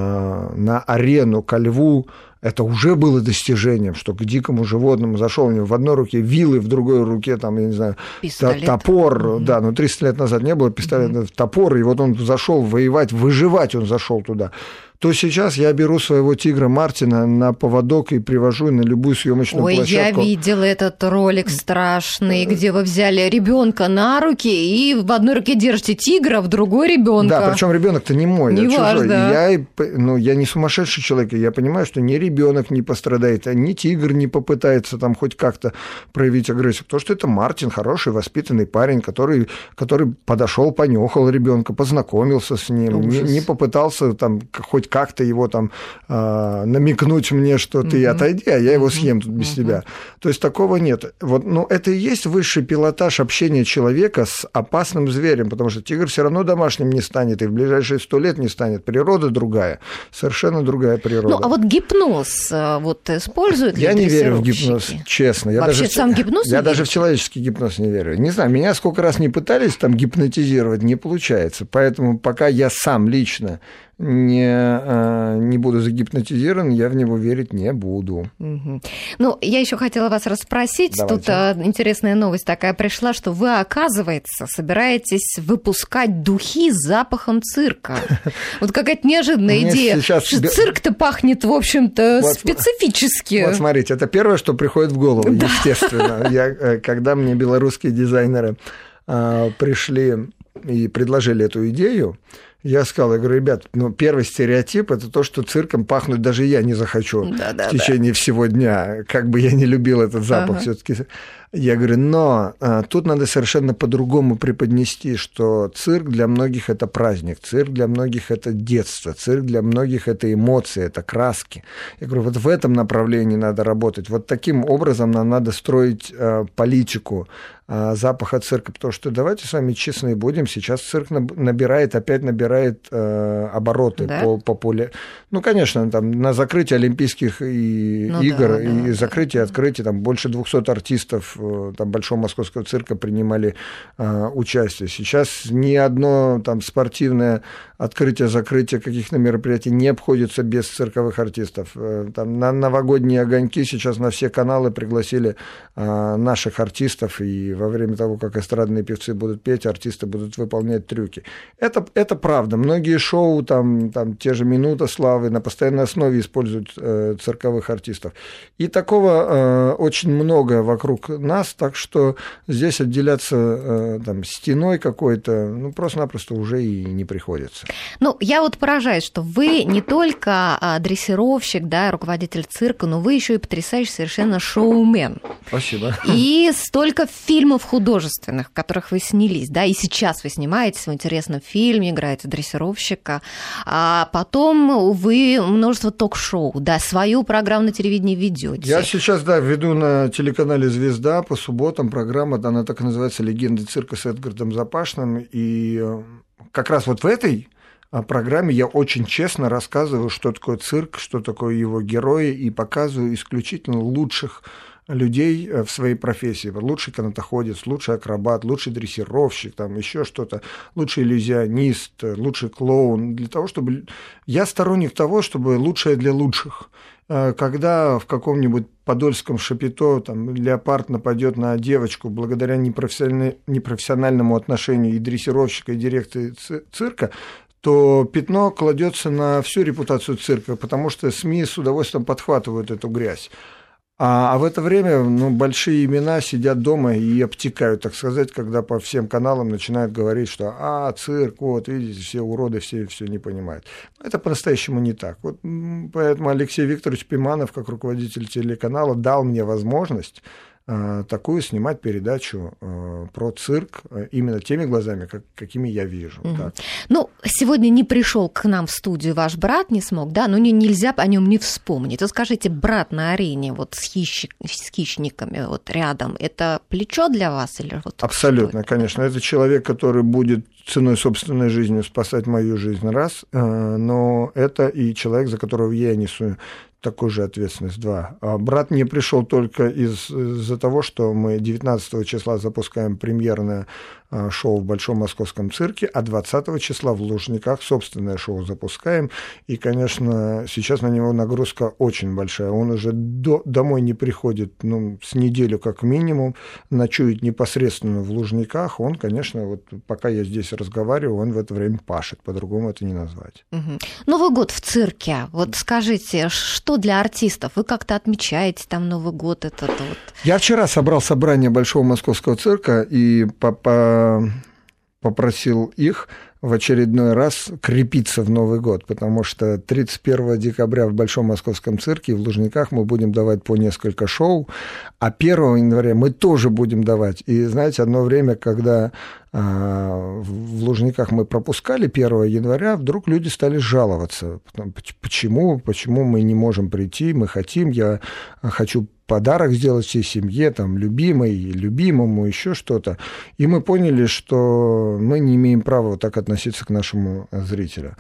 на арену ко льву, это уже было достижением, что к дикому животному зашел у него в одной руке вилы, в другой руке, там, я не знаю, пистолет. топор, mm-hmm. да, но 300 лет назад не было пистолета, mm-hmm. топор, и вот он зашел воевать, выживать он зашел туда то сейчас я беру своего тигра Мартина на поводок и привожу на любую съемочную Ой, площадку. Ой, я видела этот ролик страшный, где вы взяли ребенка на руки и в одной руке держите тигра, в другой ребенка. Да, причем ребенок-то не мой, не а важно, чужой. Да. Я, ну, я не сумасшедший человек, я понимаю, что ни ребенок не пострадает, а ни тигр не попытается там хоть как-то проявить агрессию. Потому что это Мартин, хороший, воспитанный парень, который, который подошел, понюхал ребенка, познакомился с ним, не, не попытался там хоть как-то его там э, намекнуть мне, что ты угу. отойди, а я его съем тут без угу. тебя. То есть такого нет. Вот, ну, это и есть высший пилотаж общения человека с опасным зверем, потому что тигр все равно домашним не станет, и в ближайшие сто лет не станет. Природа другая, совершенно другая природа. Ну, а вот гипноз э, вот используют Я не верю в гипноз, честно. Я Вообще даже, сам гипноз Я даже в человеческий гипноз не верю. Не знаю, меня сколько раз не пытались там гипнотизировать, не получается. Поэтому пока я сам лично не, э, не буду загипнотизирован, я в него верить не буду. Угу. Ну, я еще хотела вас расспросить. Давайте. Тут а, интересная новость такая пришла, что вы, оказывается, собираетесь выпускать духи с запахом цирка. Вот какая-то неожиданная идея. Цирк-то пахнет, в общем-то, специфически. Вот смотрите, это первое, что приходит в голову, естественно. Я, э, когда мне белорусские дизайнеры пришли и предложили эту идею, я сказал, я говорю, ребят, ну, первый стереотип – это то, что цирком пахнуть даже я не захочу да, да, в течение да. всего дня, как бы я не любил этот запах ага. все таки я говорю, но а, тут надо совершенно по-другому преподнести, что цирк для многих это праздник, цирк для многих это детство, цирк для многих это эмоции, это краски. Я говорю, вот в этом направлении надо работать. Вот таким образом нам надо строить а, политику запаха цирка, потому что давайте с вами честные будем, сейчас цирк набирает, опять набирает а, обороты да? по, по поле. Ну, конечно, там на закрытие Олимпийских и, ну, игр да, и да, закрытие, открытие, там больше 200 артистов э, там, Большого Московского цирка принимали э, участие. Сейчас ни одно там, спортивное открытие, закрытие каких-то мероприятий не обходится без цирковых артистов. Э, там, на новогодние огоньки сейчас на все каналы пригласили э, наших артистов, и во время того, как эстрадные певцы будут петь, артисты будут выполнять трюки. Это, это правда. Многие шоу, там, там те же «Минута славы» на постоянной основе используют э, цирковых артистов. И такого э, очень много вокруг нас, так что здесь отделяться э, там, стеной какой-то, ну, просто-напросто уже и не приходится. Ну, я вот поражаюсь, что вы не только а, дрессировщик, да, руководитель цирка, но вы еще и потрясающий совершенно шоумен. Спасибо. И столько фильмов художественных, в которых вы снялись, да, и сейчас вы снимаетесь в интересном фильме, играете дрессировщика, а потом вы множество ток-шоу, да, свою программу на телевидении ведете. Я сейчас, да, веду на телеканале «Звезда» по субботам программа, она так и называется «Легенды цирка» с Эдгардом Запашным, и э, как раз вот в этой программе я очень честно рассказываю, что такое цирк, что такое его герои, и показываю исключительно лучших людей э, в своей профессии. Лучший канатоходец, лучший акробат, лучший дрессировщик, там еще что-то, лучший иллюзионист, лучший клоун. Для того, чтобы... Я сторонник того, чтобы лучшее для лучших. Э, когда в каком-нибудь подольском шапито там, леопард нападет на девочку благодаря непрофессиональному отношению и дрессировщика, и дирекции цирка, то пятно кладется на всю репутацию цирка, потому что СМИ с удовольствием подхватывают эту грязь. А, а в это время ну, большие имена сидят дома и обтекают, так сказать, когда по всем каналам начинают говорить, что а, цирк, вот, видите, все уроды, все все не понимают. Это по-настоящему не так. Вот, поэтому Алексей Викторович Пиманов, как руководитель телеканала, дал мне возможность такую снимать передачу э, про цирк э, именно теми глазами, как, какими я вижу. Угу. Так. Ну, сегодня не пришел к нам в студию ваш брат, не смог, да, но не, нельзя о нем не вспомнить. Вот скажите, брат на арене вот с, хищ... с хищниками вот рядом, это плечо для вас или вот Абсолютно, конечно. Это человек, который будет ценой собственной жизни спасать мою жизнь раз, но это и человек, за которого я несу такую же ответственность, два. А брат не пришел только из, из-за того, что мы 19 числа запускаем премьерное шоу в Большом Московском цирке, а 20 числа в Лужниках собственное шоу запускаем. И, конечно, сейчас на него нагрузка очень большая. Он уже до, домой не приходит ну, с неделю как минимум, ночует непосредственно в Лужниках. Он, конечно, вот пока я здесь разговариваю, он в это время пашет, по-другому это не назвать. Угу. Новый год в цирке. Вот скажите, что для артистов? Вы как-то отмечаете там Новый год этот вот? Я вчера собрал собрание Большого Московского цирка и по, по попросил их в очередной раз крепиться в Новый год, потому что 31 декабря в Большом Московском цирке в Лужниках мы будем давать по несколько шоу, а 1 января мы тоже будем давать. И знаете, одно время, когда в Лужниках мы пропускали 1 января, вдруг люди стали жаловаться. Почему? Почему мы не можем прийти? Мы хотим, я хочу подарок сделать всей семье, там, любимой, любимому, еще что-то. И мы поняли, что мы не имеем права вот так относиться к нашему зрителю.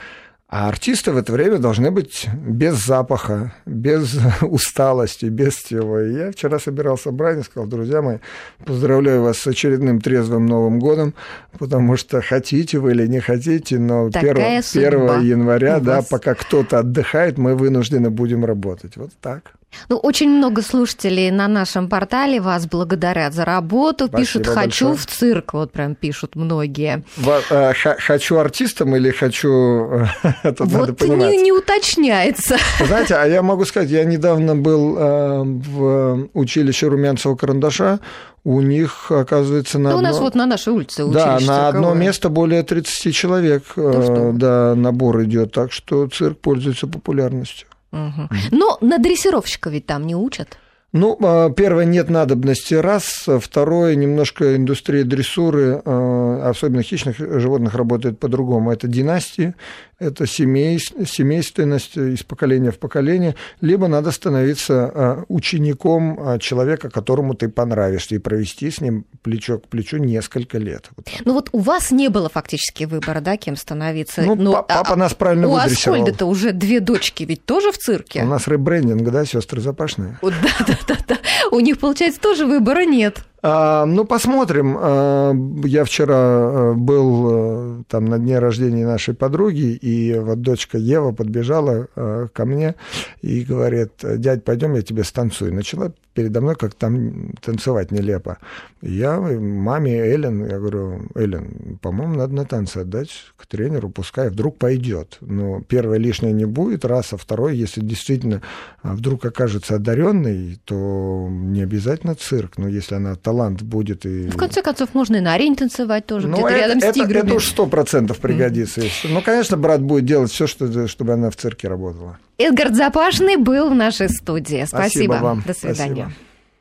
А артисты в это время должны быть без запаха, без усталости, без всего. И я вчера собирал собрание, сказал, друзья мои, поздравляю вас с очередным трезвым Новым годом, потому что хотите вы или не хотите, но 1, 1 января, да, пока кто-то отдыхает, мы вынуждены будем работать. Вот так. Ну, очень много слушателей на нашем портале вас благодарят за работу, Спасибо пишут «хочу большое. в цирк», вот прям пишут многие. Э, хочу артистом или хочу... Тут вот не, не уточняется. Знаете, а я могу сказать, я недавно был э, в училище Румянцева карандаша, у них, оказывается, на да одно... у нас вот на нашей улице Да, на одно место более 30 человек да, да, набор идет, так что цирк пользуется популярностью. Угу. Но на дрессировщика ведь там не учат. Ну, а, первое, нет надобности, раз. Второе, немножко индустрия дрессуры, а, особенно хищных животных, работает по-другому. Это династии, это семей, семейственность из поколения в поколение, либо надо становиться а, учеником человека, которому ты понравишься, и провести с ним плечо к плечу несколько лет. Вот ну вот у вас не было фактически выбора, да, кем становиться? Ну, Но, папа а, нас правильно у выдрессировал. У Аскольда-то уже две дочки ведь тоже в цирке? У нас ребрендинг, да, сестры Запашные? Да, да, да, да. У них, получается, тоже выбора нет. А, ну, посмотрим. А, я вчера э, был э, там на дне рождения нашей подруги, и вот дочка Ева подбежала э, ко мне и говорит, дядь, пойдем, я тебе станцую. Начала передо мной как там танцевать нелепо. Я маме Эллен, я говорю, Эллен, по-моему, надо на танцы отдать к тренеру, пускай вдруг пойдет. Но первое лишнее не будет, раз, а второе, если действительно а, вдруг окажется одаренный, то не обязательно цирк. Но если она талант будет и... В конце концов, можно и на арене танцевать тоже, ну, где-то это, рядом это, с тиграми. Это уж сто процентов пригодится. Mm. Ну, конечно, брат будет делать все, что, чтобы она в цирке работала. Эдгард Запашный был в нашей студии. Спасибо. Спасибо вам. До свидания. Спасибо.